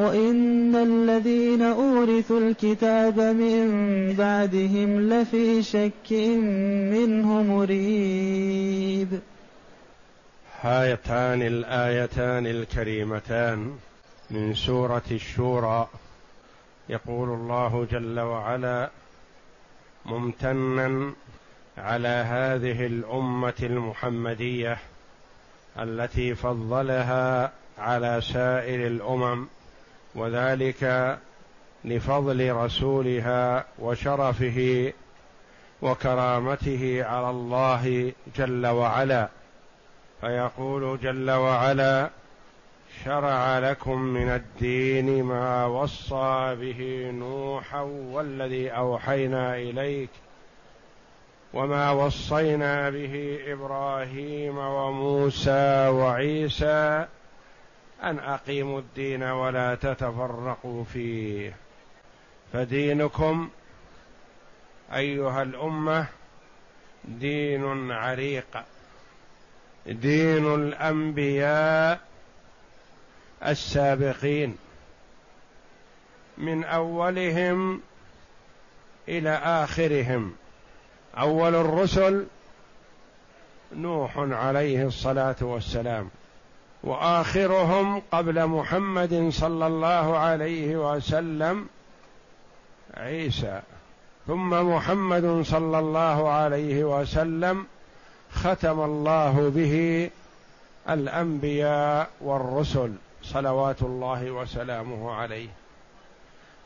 وإن الذين أورثوا الكتاب من بعدهم لفي شك منه مريب. هاتان الآيتان الكريمتان من سورة الشورى. يقول الله جل وعلا ممتنا على هذه الأمة المحمدية التي فضلها على سائر الأمم وذلك لفضل رسولها وشرفه وكرامته على الله جل وعلا. فيقول جل وعلا شرع لكم من الدين ما وصى به نوحا والذي أوحينا إليك وما وصينا به إبراهيم وموسى وعيسى أن أقيموا الدين ولا تتفرقوا فيه. فدينكم أيها الأمة دين عريق. دين الأنبياء السابقين. من أولهم إلى آخرهم. أول الرسل نوح عليه الصلاة والسلام. وآخرهم قبل محمد صلى الله عليه وسلم عيسى. ثم محمد صلى الله عليه وسلم ختم الله به الأنبياء والرسل صلوات الله وسلامه عليه.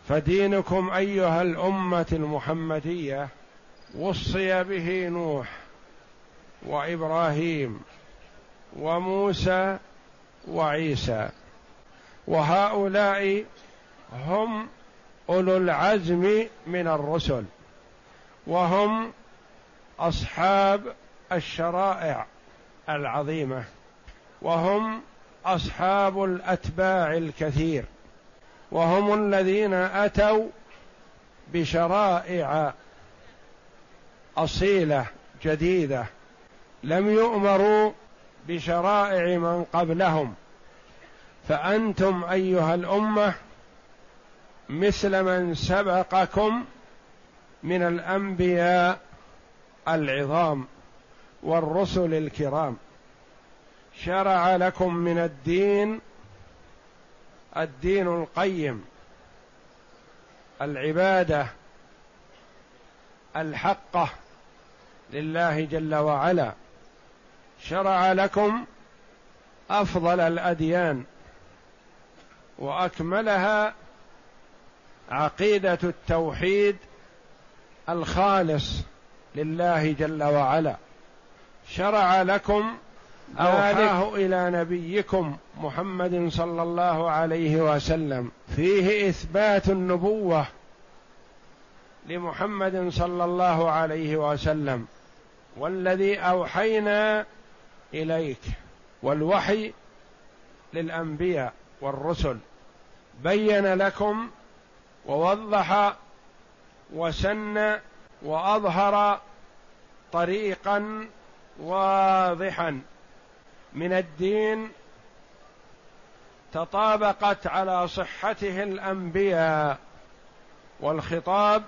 فدينكم أيها الأمة المحمدية وصي به نوح وإبراهيم وموسى وعيسى. وهؤلاء هم أولو العزم من الرسل وهم أصحاب الشرائع العظيمة وهم أصحاب الأتباع الكثير وهم الذين أتوا بشرائع أصيلة جديدة لم يؤمروا بشرائع من قبلهم. فأنتم أيها الأمة مثل من سبقكم من الأنبياء العظام والرسل الكرام. شرع لكم من الدين الدين القيم العبادة الحقه لله جل وعلا. شرع لكم أفضل الأديان وأكملها عقيدة التوحيد الخالص لله جل وعلا. شرع لكم أوحاه إلى نبيكم محمد صلى الله عليه وسلم. فيه إثبات النبوة لمحمد صلى الله عليه وسلم. والذي أوحينا إليك. والوحي للأنبياء والرسل. بين لكم ووضح وسن وأظهر طريقا واضحا. من الدين تطابقت على صحته الأنبياء والخطاب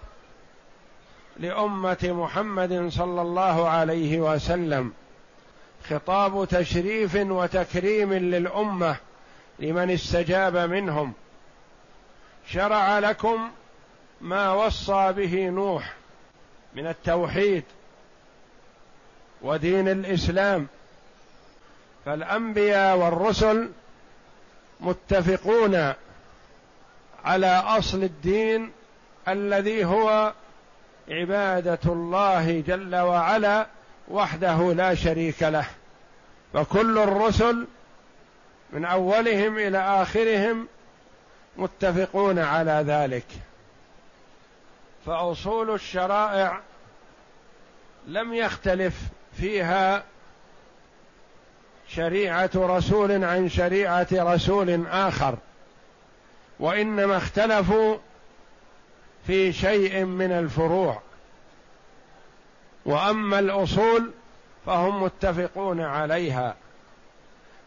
لأمة محمد صلى الله عليه وسلم. خطاب تشريف وتكريم للأمة لمن استجاب منهم. شرع لكم ما وصى به نوح من التوحيد ودين الإسلام. فالأنبياء والرسل متفقون على أصل الدين الذي هو عبادة الله جل وعلا وحده لا شريك له. فكل الرسل من أولهم إلى آخرهم متفقون على ذلك. فأصول الشرائع لم يختلف فيها شريعة رسول عن شريعة رسول آخر وإنما اختلفوا في شيء من الفروع. وأما الأصول فهم متفقون عليها.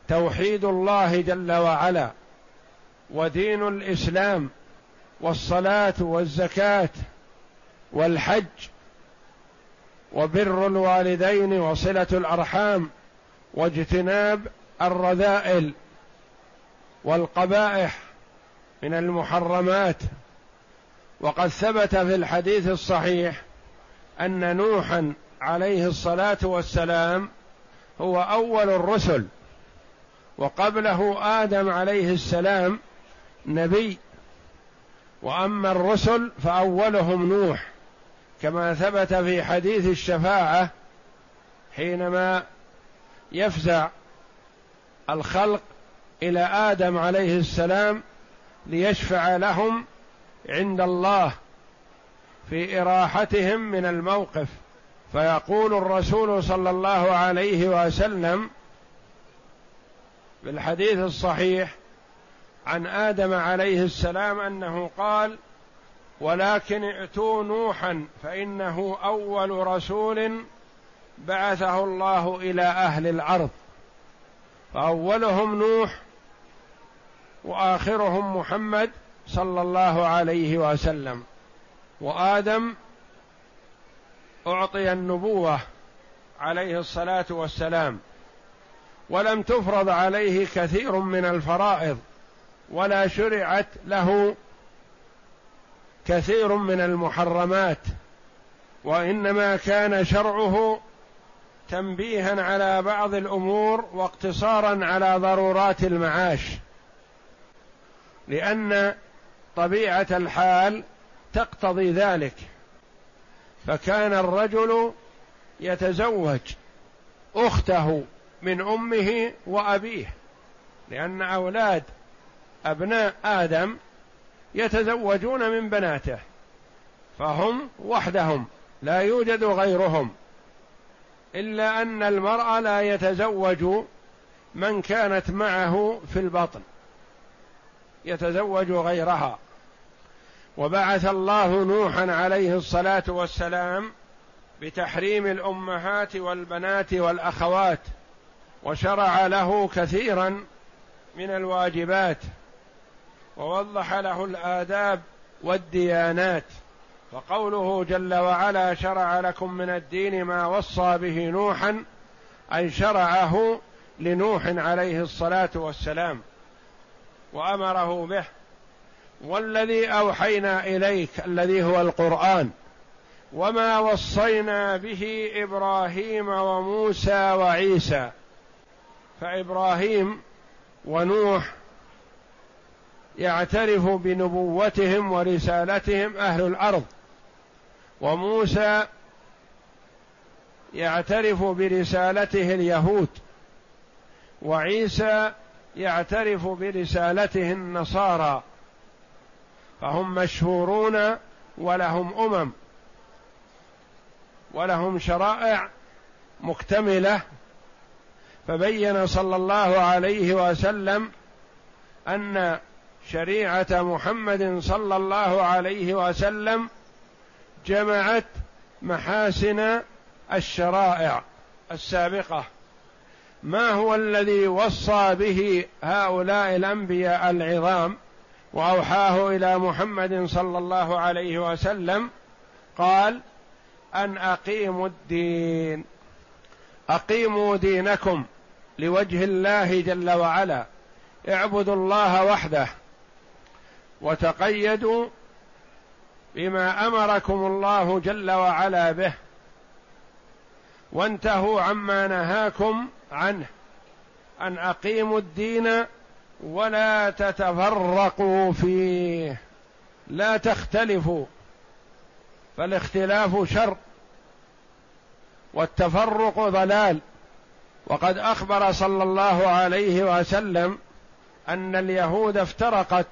توحيد الله جل وعلا ودين الإسلام والصلاة والزكاة والحج وبر الوالدين وصلة الأرحام واجتناب الرذائل والقبائح من المحرمات. وقد ثبت في الحديث الصحيح أن نوحا عليه الصلاة والسلام هو أول الرسل وقبله آدم عليه السلام نبي. وأما الرسل فأولهم نوح كما ثبت في حديث الشفاعة حينما يفزع الخلق إلى آدم عليه السلام ليشفع لهم عند الله. في إراحتهم من الموقف. فيقول الرسول صلى الله عليه وسلم في الحديث الصحيح عن آدم عليه السلام أنه قال ولكن ائتوا نوحا فإنه أول رسول بعثه الله إلى أهل الأرض. فأولهم نوح وآخرهم محمد صلى الله عليه وسلم. وآدم أعطي النبوة عليه الصلاة والسلام ولم تفرض عليه كثير من الفرائض ولا شرعت له كثير من المحرمات وإنما كان شرعه تنبيها على بعض الأمور واقتصارا على ضرورات المعاش لأن طبيعة الحال تقتضي ذلك. فكان الرجل يتزوج أخته من أمه وأبيه لأن أولاد أبناء آدم يتزوجون من بناته فهم وحدهم لا يوجد غيرهم إلا أن المرء لا يتزوج من كانت معه في البطن يتزوج غيرها. وبعث الله نوحا عليه الصلاة والسلام بتحريم الأمهات والبنات والأخوات وشرع له كثيرا من الواجبات ووضح له الآداب والديانات فقوله جل وعلا شرع لكم من الدين ما وصى به نوحا أي شرعه لنوح عليه الصلاة والسلام وأمره به والذي أوحينا إليك الذي هو القرآن. وما وصينا به إبراهيم وموسى وعيسى. فإبراهيم ونوح يعترف بنبوتهم ورسالتهم أهل الأرض. وموسى يعترف برسالته اليهود. وعيسى يعترف برسالته النصارى. فهم مشهورون ولهم أمم ولهم شرائع مكتملة. فبين صلى الله عليه وسلم أن شريعة محمد صلى الله عليه وسلم جمعت محاسن الشرائع السابقة. ما هو الذي وصى به هؤلاء الأنبياء العظام؟ وأوحاه إلى محمد صلى الله عليه وسلم قال أن أقيموا الدين أقيموا دينكم لوجه الله جل وعلا اعبدوا الله وحده وتقيدوا بما أمركم الله جل وعلا به وانتهوا عما نهاكم عنه. أن أقيموا الدين ولا تتفرقوا فيه. لا تختلفوا. فالاختلاف شر. والتفرق ضلال. وقد أخبر صلى الله عليه وسلم أن اليهود افترقت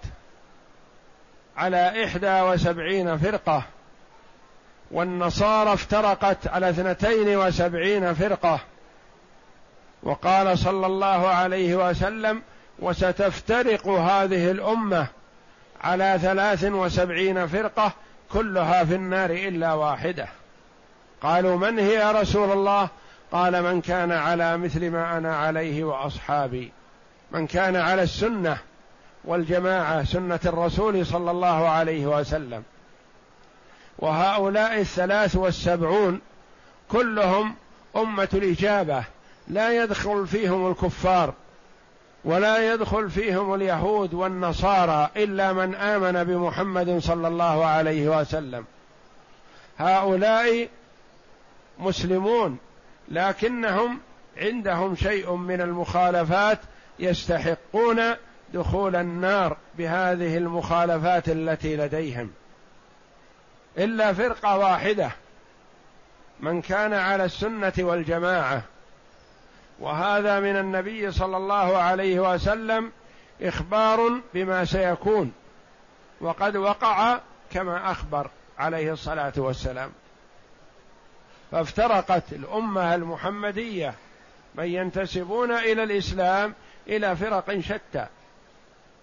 على إحدى وسبعين فرقة. والنصارى افترقت على اثنتين وسبعين فرقة. وقال صلى الله عليه وسلم وستفترق هذه الأمة على ثلاث وسبعين فرقة كلها في النار إلا واحدة. قالوا من هي يا رسول الله؟ قال من كان على مثل ما أنا عليه وأصحابي. من كان على السنة والجماعة سنة الرسول صلى الله عليه وسلم. وهؤلاء الثلاث والسبعون كلهم أمة الإجابة لا يدخل فيهم الكفار. ولا يدخل فيهم اليهود والنصارى إلا من آمن بمحمد صلى الله عليه وسلم. هؤلاء مسلمون لكنهم عندهم شيء من المخالفات يستحقون دخول النار بهذه المخالفات التي لديهم. إلا فرقة واحدة من كان على السنة والجماعة وهذا من النبي صلى الله عليه وسلم إخبار بما سيكون وقد وقع كما أخبر عليه الصلاة والسلام. فافترقت الأمة المحمدية من ينتسبون إلى الإسلام إلى فرق شتى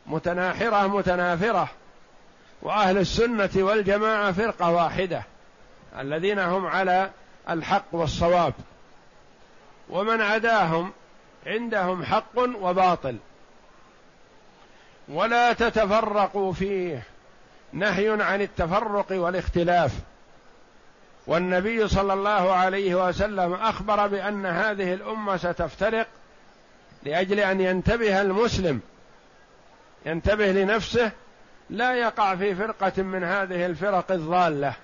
متناحرة متنافرة وأهل السنة والجماعة فرقة واحدة الذين هم على الحق والصواب. ومن عداهم عندهم حق وباطل. ولا تتفرقوا فيه. نهي عن التفرق والاختلاف. والنبي صلى الله عليه وسلم أخبر بأن هذه الأمة ستفترق لأجل أن ينتبه المسلم. ينتبه لنفسه. لا يقع في فرقة من هذه الفرق الضالة.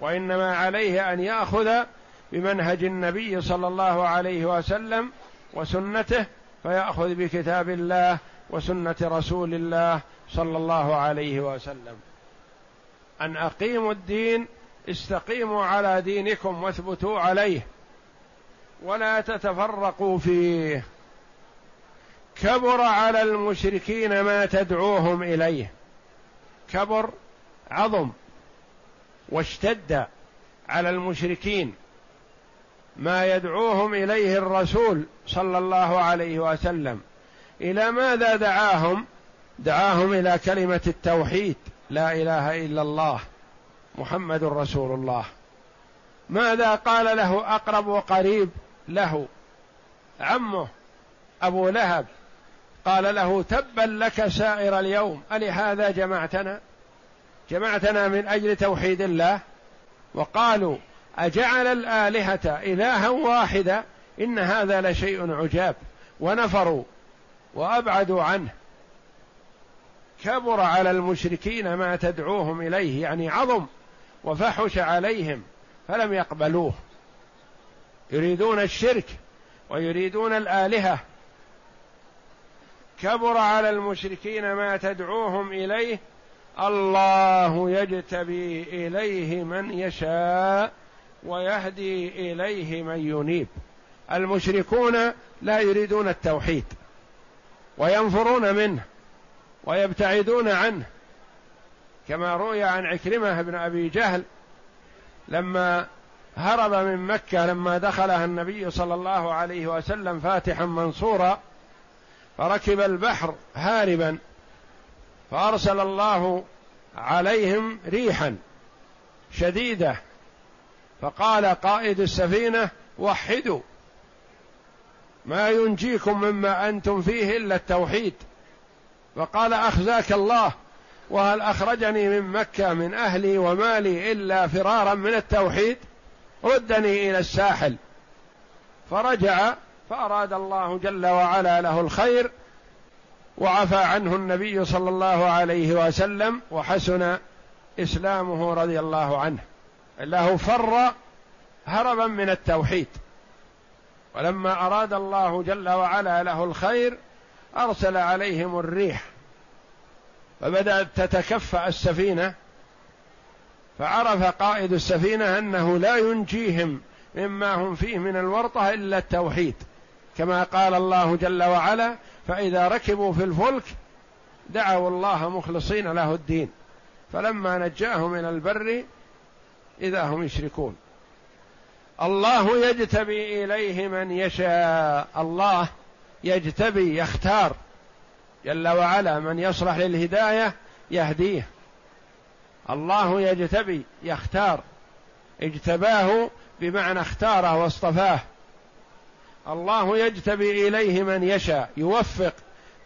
وإنما عليه أن يأخذ بمنهج النبي صلى الله عليه وسلم وسنته فيأخذ بكتاب الله وسنة رسول الله صلى الله عليه وسلم. أن أقيموا الدين استقيموا على دينكم واثبتوا عليه. ولا تتفرقوا فيه. كبر على المشركين ما تدعوهم إليه. كبر عظم. واشتد على المشركين. ما يدعوهم إليه الرسول صلى الله عليه وسلم. إلى ماذا دعاهم؟ دعاهم إلى كلمة التوحيد. لا إله إلا الله محمد رسول الله. ماذا قال له أقرب وقريب له؟ عمه أبو لهب. قال له تبا لك سائر اليوم ألهذا جمعتنا؟ جمعتنا من أجل توحيد الله؟ وقالوا أجعل الآلهة إلها واحدة إن هذا لشيء عجاب. ونفروا وأبعدوا عنه. كبر على المشركين ما تدعوهم إليه يعني عظم وفحش عليهم فلم يقبلوه. يريدون الشرك ويريدون الآلهة. كبر على المشركين ما تدعوهم إليه. الله يجتبي إليه من يشاء. ويهدي إليه من ينيب. المشركون لا يريدون التوحيد وينفرون منه ويبتعدون عنه. كما روي عن عكرمة بن أبي جهل لما هرب من مكة لما دخلها النبي صلى الله عليه وسلم فاتحا منصورا فركب البحر هاربا فأرسل الله عليهم ريحا شديدة. فقال قائد السفينة وحدوا. ما ينجيكم مما أنتم فيه إلا التوحيد. وقال أخزاك الله وهل أخرجني من مكة من أهلي ومالي إلا فرارا من التوحيد؟ ردني إلى الساحل. فرجع فأراد الله جل وعلا له الخير وعفى عنه النبي صلى الله عليه وسلم وحسن إسلامه رضي الله عنه. له فر هربا من التوحيد. ولما أراد الله جل وعلا له الخير أرسل عليهم الريح. فبدأت تتكفأ السفينة فعرف قائد السفينة أنه لا ينجيهم مما هم فيه من الورطة إلا التوحيد. كما قال الله جل وعلا فإذا ركبوا في الفلك دعوا الله مخلصين له الدين. فلما نجاهم من البر إذا هم يشركون. الله يجتبي إليه من يشاء. الله يجتبي يختار. جل وعلا من يصلح للهداية يهديه. الله يجتبي يختار. اجتباه بمعنى اختاره واصطفاه. الله يجتبي إليه من يشاء يوفق.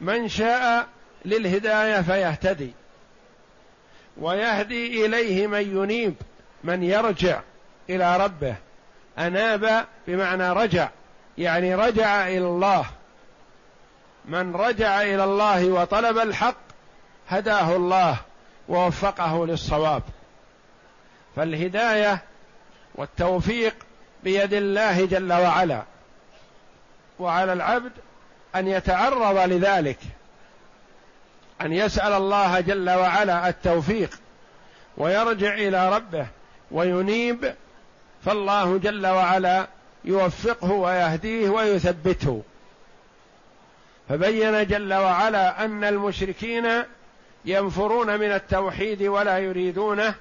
من شاء للهداية فيهتدي. ويهدي إليه من ينيب. من يرجع إلى ربه. أناب بمعنى رجع يعني رجع إلى الله. من رجع إلى الله وطلب الحق هداه الله ووفقه للصواب. فالهداية والتوفيق بيد الله جل وعلا. وعلى العبد أن يتعرض لذلك أن يسأل الله جل وعلا التوفيق ويرجع إلى ربه. وينيب فالله جل وعلا يوفقه ويهديه ويثبته. فبين جل وعلا أن المشركين ينفرون من التوحيد ولا يريدونه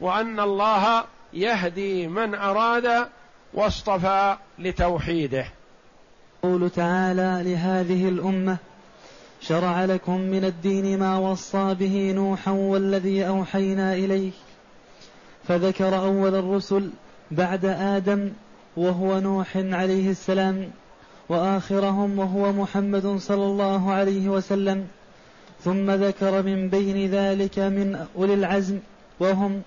وأن الله يهدي من أراد واصطفى لتوحيده. قول تعالى لهذه الأمة شرع لكم من الدين ما وصى به نوحا والذي أوحينا إليه فذكر أول الرسل بعد آدم وهو نوح عليه السلام وآخرهم وهو محمد صلى الله عليه وسلم ثم ذكر من بين ذلك من أولي العزم وهم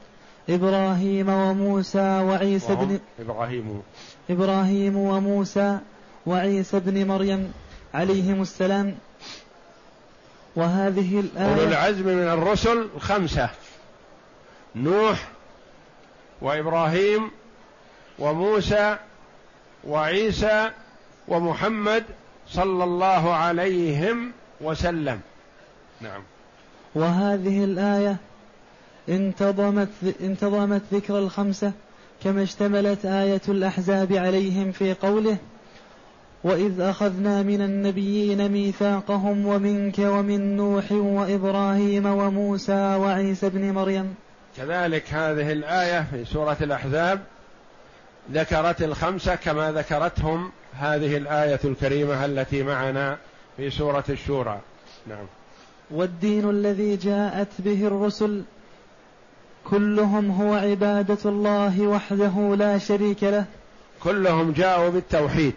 إبراهيم وموسى وعيسى بن إبراهيم. إبراهيم وموسى وعيسى بن مريم عليهم السلام. وهذه الآية أولو العزم من الرسل خمسة نوح وإبراهيم وموسى وعيسى ومحمد صلى الله عليهم وسلم. نعم. وهذه الآية انتظمت انتظمت ذكر الخمسة كما اشتملت آية الأحزاب عليهم في قوله وإذ أخذنا من النبيين ميثاقهم ومنك ومن نوح وإبراهيم وموسى وعيسى بن مريم كذلك هذه الآية في سورة الأحزاب ذكرت الخمسة كما ذكرتهم هذه الآية الكريمة التي معنا في سورة الشورى. نعم. والدين الذي جاءت به الرسل كلهم هو عبادة الله وحده لا شريك له. كلهم جاءوا بالتوحيد.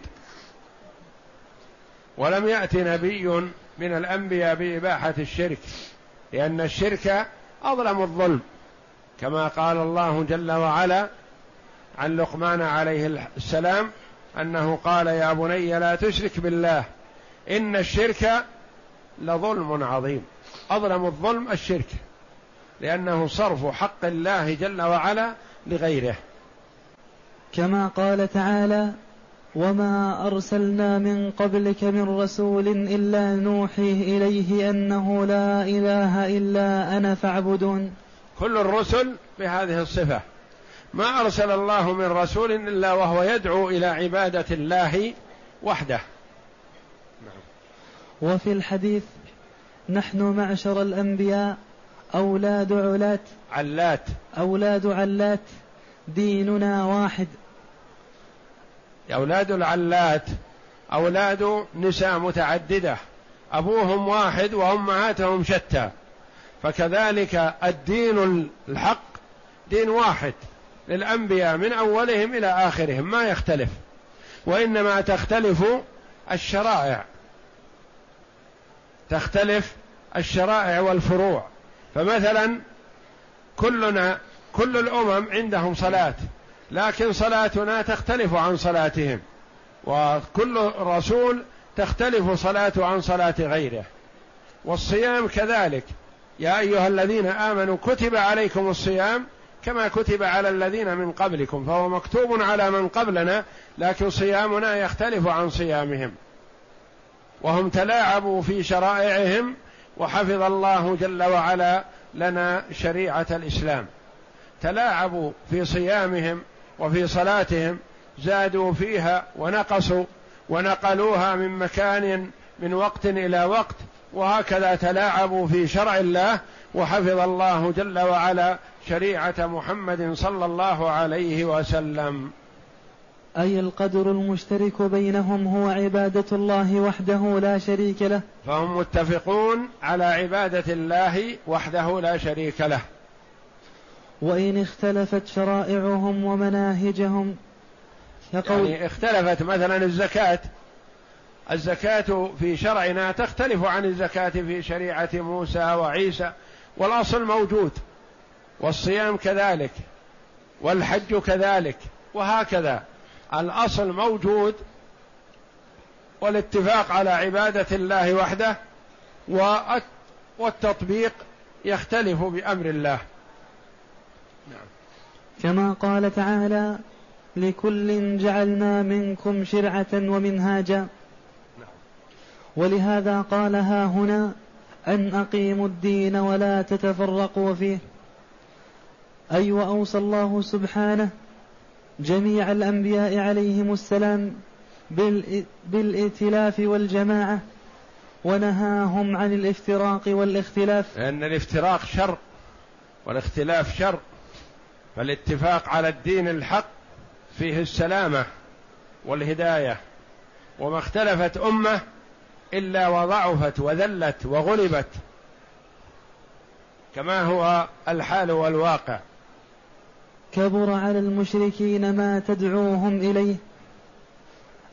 ولم يأت نبي من الأنبياء بإباحة الشرك لأن الشرك أظلم الظلم. كما قال الله جل وعلا عن لقمان عليه السلام أنه قال يا بني لا تشرك بالله إن الشرك لظلم عظيم. أظلم الظلم الشرك لأنه صرف حق الله جل وعلا لغيره. كما قال تعالى وما أرسلنا من قبلك من رسول إلا نوحي إليه أنه لا إله إلا أنا فاعبدون. كل الرسل بهذه الصفة. ما أرسل الله من رسول إلا وهو يدعو إلى عبادة الله وحده. نعم. وفي الحديث نحن معشر الأنبياء أولاد علات علات. أولاد علات ديننا واحد. أولاد العلات أولاد نساء متعددة. أبوهم واحد وأمهاتهم شتى. فكذلك الدين الحق دين واحد للأنبياء من أولهم إلى آخرهم ما يختلف. وإنما تختلف الشرائع. تختلف الشرائع والفروع. فمثلا كلنا كل الأمم عندهم صلاة لكن صلاتنا تختلف عن صلاتهم. وكل رسول تختلف صلاته عن صلاة غيره. والصيام كذلك. يا أيها الذين آمنوا كتب عليكم الصيام كما كتب على الذين من قبلكم فهو مكتوب على من قبلنا لكن صيامنا يختلف عن صيامهم. وهم تلاعبوا في شرائعهم وحفظ الله جل وعلا لنا شريعة الإسلام. تلاعبوا في صيامهم وفي صلاتهم زادوا فيها ونقصوا ونقلوها من مكان من وقت إلى وقت وهكذا تلاعبوا في شرع الله وحفظ الله جل وعلا شريعة محمد صلى الله عليه وسلم. أي القدر المشترك بينهم هو عبادة الله وحده لا شريك له. فهم متفقون على عبادة الله وحده لا شريك له. وإن اختلفت شرائعهم ومناهجهم يعني اختلفت مثلا الزكاة. الزكاة في شرعنا تختلف عن الزكاة في شريعة موسى وعيسى والأصل موجود والصيام كذلك والحج كذلك وهكذا الأصل موجود والاتفاق على عبادة الله وحده والتطبيق يختلف بأمر الله نعم. كما قال تعالى لكل جعلنا منكم شرعة ومنهاجا. ولهذا قال ها هنا أن أقيموا الدين ولا تتفرقوا فيه. اي واوصى الله سبحانه جميع الأنبياء عليهم السلام بالائتلاف والجماعة ونهاهم عن الافتراق والاختلاف. لأن الافتراق شر والاختلاف شر فالاتفاق على الدين الحق فيه السلامة والهداية. وما اختلفت أمة إلا وضعفت وذلت وغلبت كما هو الحال والواقع. كبر على المشركين ما تدعوهم إليه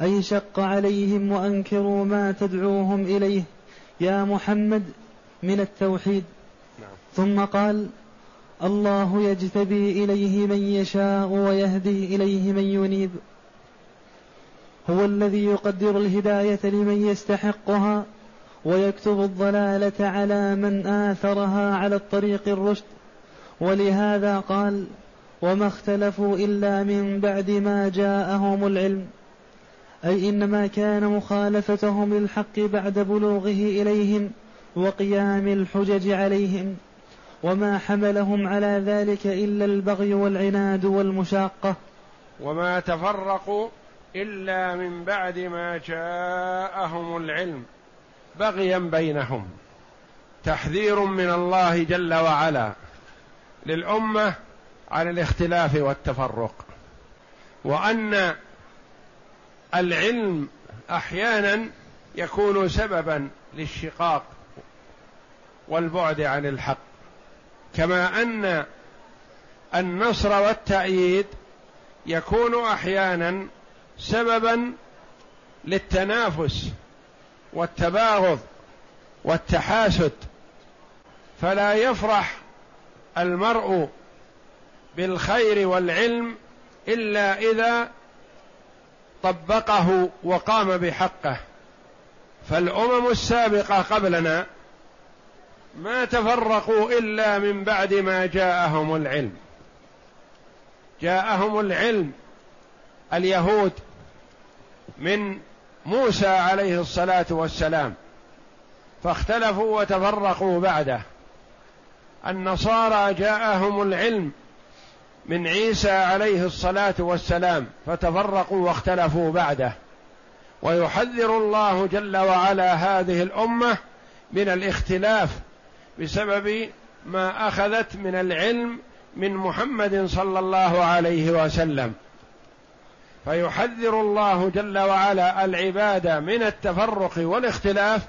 أي شق عليهم وأنكروا ما تدعوهم إليه. يا محمد من التوحيد. نعم. ثم قال الله يجتبي إليه من يشاء ويهدي إليه من ينيب. هو الذي يقدر الهداية لمن يستحقها ويكتب الضلالة على من آثرها على الطريق الرشد. ولهذا قال وما اختلفوا إلا من بعد ما جاءهم العلم. أي إنما كان مخالفتهم للحق بعد بلوغه إليهم وقيام الحجج عليهم. وما حملهم على ذلك إلا البغي والعناد والمشاقة. وما تفرقوا إلا من بعد ما جاءهم العلم بغيا بينهم. تحذير من الله جل وعلا للأمة عن الاختلاف والتفرق. وأن العلم أحيانا يكون سببا للشقاق والبعد عن الحق. كما أن النصر والتأييد يكون أحيانا سببا للتنافس والتباغض والتحاسد. فلا يفرح المرء بالخير والعلم إلا إذا طبقه وقام بحقه. فالأمم السابقة قبلنا ما تفرقوا إلا من بعد ما جاءهم العلم. جاءهم العلم اليهود من موسى عليه الصلاة والسلام فاختلفوا وتفرقوا بعده. النصارى جاءهم العلم من عيسى عليه الصلاة والسلام فتفرقوا واختلفوا بعده. ويحذر الله جل وعلا هذه الأمة من الاختلاف بسبب ما أخذت من العلم من محمد صلى الله عليه وسلم. فيحذر الله جل وعلا العباد من التفرق والاختلاف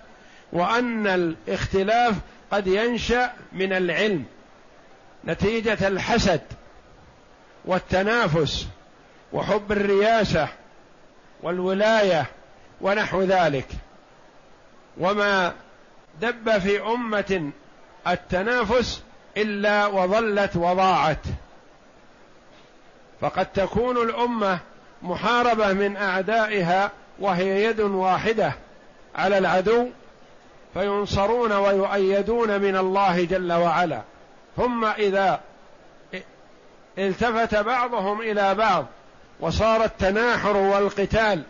وأن الاختلاف قد ينشأ من العلم. نتيجة الحسد والتنافس وحب الرياسة والولاية ونحو ذلك. وما دب في أمة التنافس إلا وظلت وضاعت. فقد تكون الأمة محاربة من أعدائها وهي يد واحدة على العدو فينصرون ويؤيدون من الله جل وعلا. ثم إذا التفت بعضهم إلى بعض وصار التناحر والقتال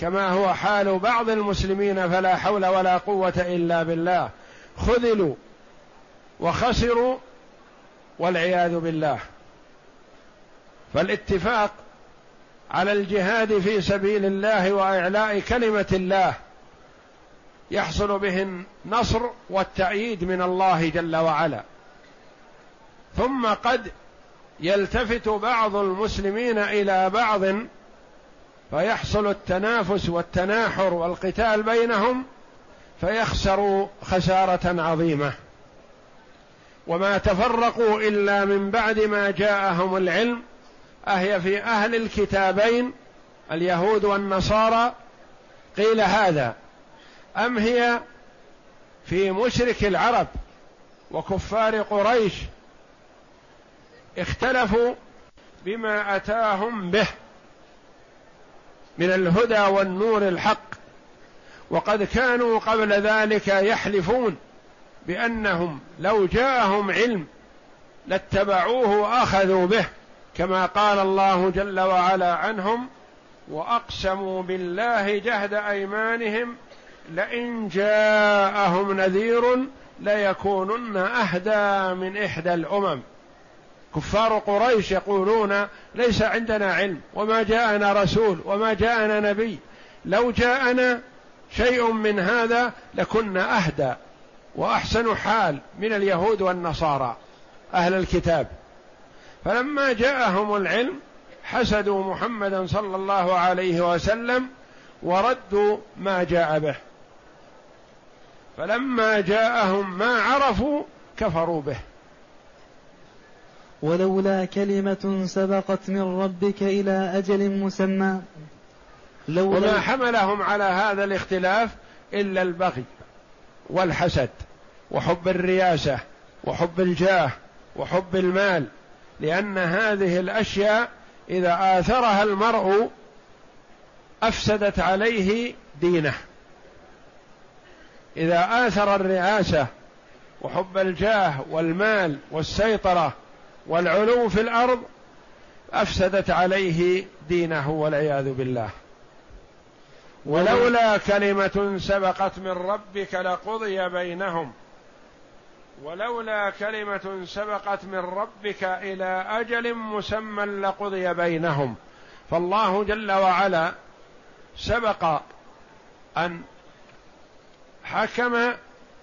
كما هو حال بعض المسلمين فلا حول ولا قوة إلا بالله خذلوا وخسروا والعياذ بالله. فالاتفاق على الجهاد في سبيل الله وإعلاء كلمة الله يحصل به النصر والتأييد من الله جل وعلا. ثم قد يلتفت بعض المسلمين إلى بعض فيحصل التنافس والتناحر والقتال بينهم فيخسروا خسارة عظيمة. وما تفرقوا إلا من بعد ما جاءهم العلم أهي في أهل الكتابين اليهود والنصارى. قيل هذا. أم هي في مشرك العرب وكفار قريش؟ اختلفوا بما أتاهم به من الهدى والنور الحق. وقد كانوا قبل ذلك يحلفون بأنهم لو جاءهم علم لاتبعوه وأخذوا به. كما قال الله جل وعلا عنهم وأقسموا بالله جهد أيمانهم لئن جاءهم نذير ليكونن أهدى من إحدى الأمم. كفار قريش يقولون ليس عندنا علم وما جاءنا رسول وما جاءنا نبي. لو جاءنا شيء من هذا لكنا أهدى وأحسن حال من اليهود والنصارى. أهل الكتاب. فلما جاءهم العلم حسدوا محمدا صلى الله عليه وسلم وردوا ما جاء به. فلما جاءهم ما عرفوا كفروا به. ولولا كلمة سبقت من ربك إلى أجل مسمى لولا وما حملهم على هذا الاختلاف إلا البغي والحسد وحب الرياسة وحب الجاه وحب المال لأن هذه الأشياء إذا آثرها المرء أفسدت عليه دينه. إذا آثر الرئاسة وحب الجاه والمال والسيطرة والعلو في الأرض أفسدت عليه دينه والعياذ بالله. ولولا كلمة سبقت من ربك لقضي بينهم. ولولا كلمة سبقت من ربك إلى أجل مسمى لقضي بينهم. فالله جل وعلا سبق أن حكم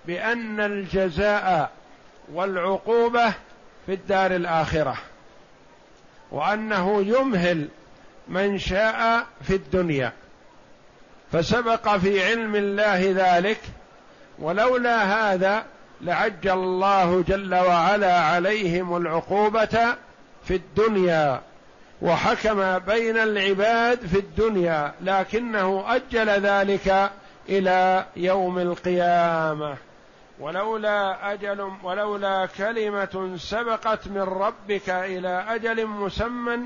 بأن الجزاء والعقوبة في الدار الآخرة وأنه يمهل من شاء في الدنيا. فسبق في علم الله ذلك ولولا هذا لعجل الله جل وعلا عليهم العقوبة في الدنيا وحكم بين العباد في الدنيا لكنه أجل ذلك إلى يوم القيامة. ولولا أجل ولولا كلمة سبقت من ربك إلى أجل مسمى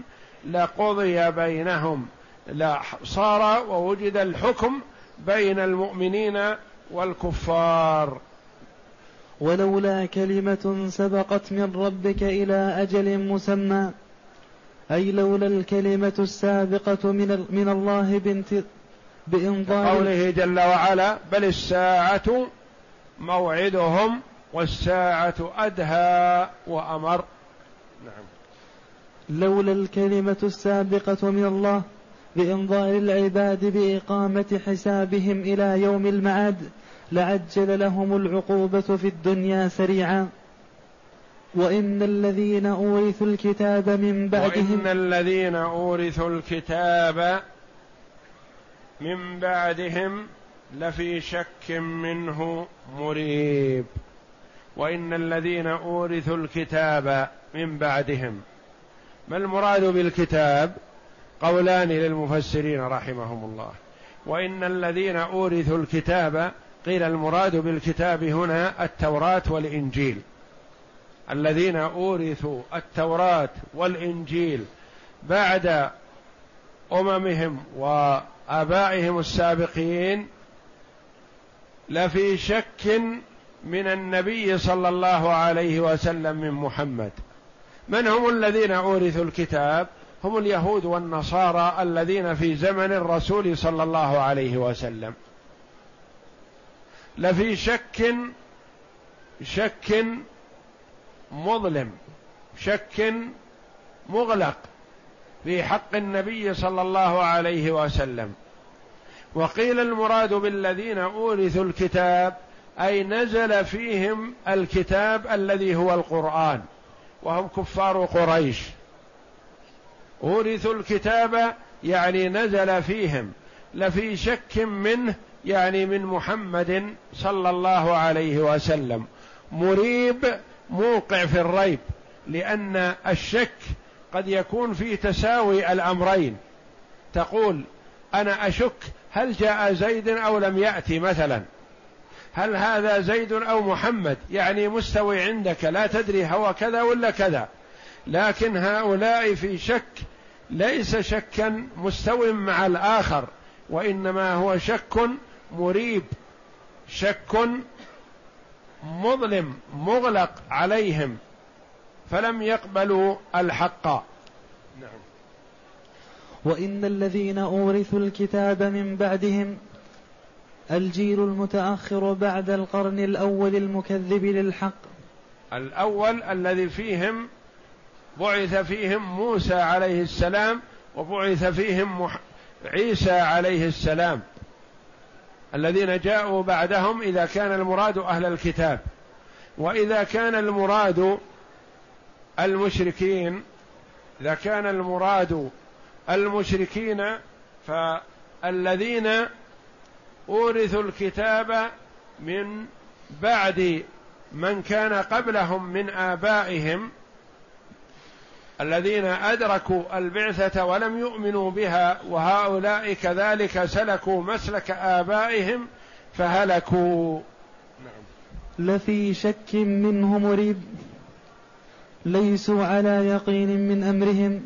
لقضي بينهم لا صار ووجد الحكم بين المؤمنين والكفار. ولولا كلمة سبقت من ربك إلى أجل مسمى أي لولا الكلمة السابقة من, من الله بإنظار قوله جل وعلا بل الساعة موعدهم والساعة أدهى وأمر. نعم. لولا الكلمة السابقة من الله بإنظار العباد بإقامة حسابهم إلى يوم المعاد لعجل لهم العقوبة في الدنيا سريعا. وإن الذين أورثوا الكتاب من بعدهم وإن الذين أورثوا الكتاب من بعدهم لفي شك منه مريب. وإن الذين أورثوا الكتاب من بعدهم ما المراد بالكتاب؟ قولان للمفسرين رحمهم الله. وإن الذين أورثوا الكتاب قيل المراد بالكتاب هنا التوراة والإنجيل. الذين أورثوا التوراة والإنجيل بعد أممهم وآبائهم السابقين لفي شك من النبي صلى الله عليه وسلم من محمد. من هم الذين أورثوا الكتاب؟ هم اليهود والنصارى الذين في زمن الرسول صلى الله عليه وسلم. لفي شك شك مظلم شك مغلق في حق النبي صلى الله عليه وسلم. وقيل المراد بالذين أورثوا الكتاب أي نزل فيهم الكتاب الذي هو القرآن وهم كفار قريش. أورثوا الكتاب يعني نزل فيهم لفي شك منه يعني من محمد صلى الله عليه وسلم. مريب موقع في الريب لأن الشك قد يكون في تساوي الأمرين. تقول أنا أشك هل جاء زيد أو لم يأتي مثلا. هل هذا زيد أو محمد؟ يعني مستوي عندك لا تدري هو كذا ولا كذا. لكن هؤلاء في شك ليس شكا مستو مع الآخر وإنما هو شك مريب شك مظلم مغلق عليهم فلم يقبلوا الحق. نعم. وإن الذين أورثوا الكتاب من بعدهم الجيل المتأخر بعد القرن الأول المكذب للحق. الأول الذي فيهم بعث فيهم موسى عليه السلام وبعث فيهم عيسى عليه السلام. الذين جاءوا بعدهم إذا كان المراد أهل الكتاب. وإذا كان المراد المشركين إذا كان المراد المشركين فالذين أورثوا الكتاب من بعد من كان قبلهم من آبائهم الذين أدركوا البعثة ولم يؤمنوا بها وهؤلاء كذلك سلكوا مسلك آبائهم فهلكوا. نعم. لفي شك منه مريب ليسوا على يقين من أمرهم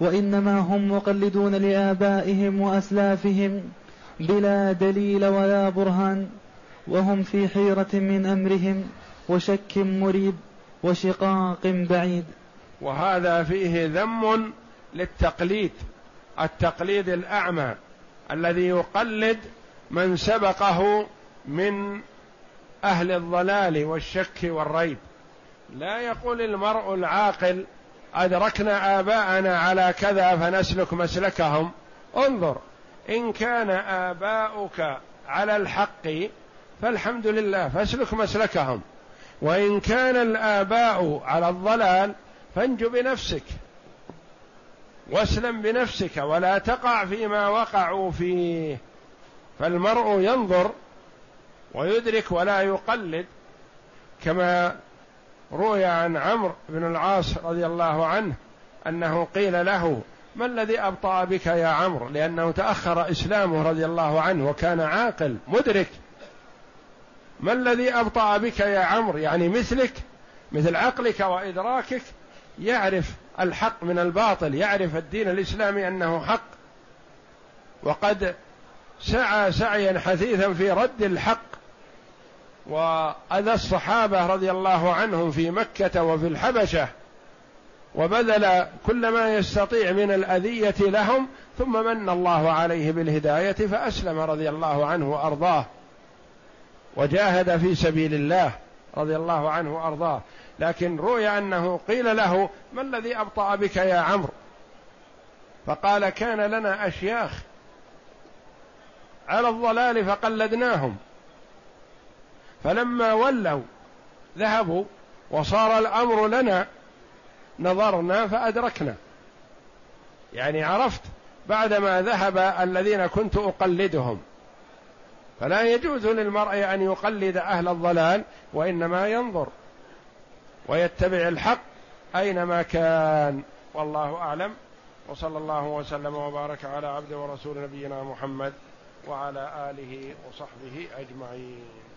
وإنما هم مقلدون لآبائهم وأسلافهم بلا دليل ولا برهان وهم في حيرة من أمرهم وشك مريب وشقاق بعيد. وهذا فيه ذم للتقليد التقليد الأعمى الذي يقلد من سبقه من أهل الضلال والشك والريب. لا يقول المرء العاقل أدركنا آباءنا على كذا فنسلك مسلكهم. انظر إن كان آباؤك على الحق فالحمد لله فاسلك مسلكهم. وإن كان الآباء على الضلال فانج بنفسك. واسلم بنفسك ولا تقع فيما وقعوا فيه. فالمرء ينظر ويدرك ولا يقلد. كما روي عن عمرو بن العاص رضي الله عنه أنه قيل له ما الذي أبطأ بك يا عمرو؟ لأنه تأخر إسلامه رضي الله عنه وكان عاقل مدرك. ما الذي أبطأ بك يا عمرو؟ يعني مثلك مثل عقلك وإدراكك يعرف الحق من الباطل يعرف الدين الإسلامي أنه حق. وقد سعى سعيا حثيثا في رد الحق. وأذى الصحابة رضي الله عنهم في مكة وفي الحبشة. وبذل كل ما يستطيع من الأذية لهم ثم من الله عليه بالهداية فأسلم رضي الله عنه وأرضاه. وجاهد في سبيل الله رضي الله عنه وأرضاه. لكن روي أنه قيل له ما الذي أبطأ بك يا عمرو؟ فقال كان لنا أشياخ على الضلال فقلدناهم فلما ولوا ذهبوا وصار الأمر لنا نظرنا فأدركنا. يعني عرفت بعدما ذهب الذين كنت أقلدهم. فلا يجوز للمرء أن يقلد أهل الضلال وإنما ينظر. ويتبع الحق أينما كان. والله أعلم. وصلى الله وسلم وبارك على عبد ورسول نبينا محمد وعلى آله وصحبه أجمعين.